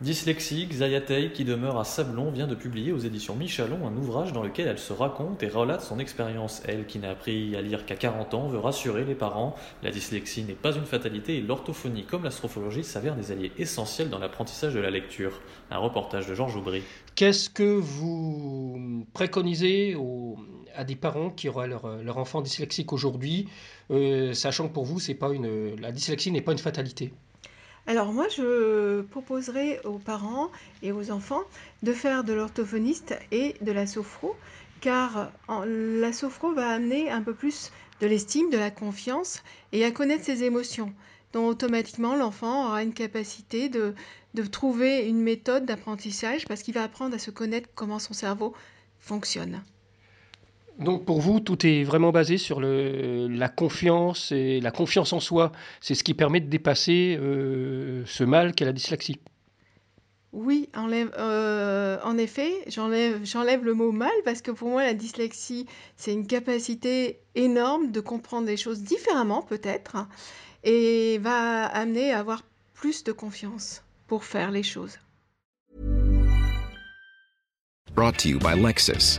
Dyslexie, Xayatei, qui demeure à Sablon, vient de publier aux éditions Michalon un ouvrage dans lequel elle se raconte et relate son expérience. Elle, qui n'a appris à lire qu'à 40 ans, veut rassurer les parents. La dyslexie n'est pas une fatalité et l'orthophonie comme l'astrophologie s'avèrent des alliés essentiels dans l'apprentissage de la lecture. Un reportage de Georges Aubry. Qu'est-ce que vous préconisez à des parents qui auraient leur, leur enfant dyslexique aujourd'hui, euh, sachant que pour vous, la dyslexie n'est pas une fatalité? Alors moi, je proposerais aux parents et aux enfants de faire de l'orthophoniste et de la sophro, car la sophro va amener un peu plus de l'estime, de la confiance et à connaître ses émotions. Donc automatiquement, l'enfant aura une capacité de trouver une méthode d'apprentissage parce qu'il va apprendre à se connaître comment son cerveau fonctionne. Donc pour vous, tout est vraiment basé sur le, la confiance et la confiance en soi. C'est ce qui permet de dépasser euh, ce mal qu'est la dyslexie. Oui, enlève, euh, en effet, j'enlève, j'enlève le mot mal parce que pour moi, la dyslexie, c'est une capacité énorme de comprendre les choses différemment, peut-être, et va amener à avoir plus de confiance pour faire les choses. Brought to you by Lexus.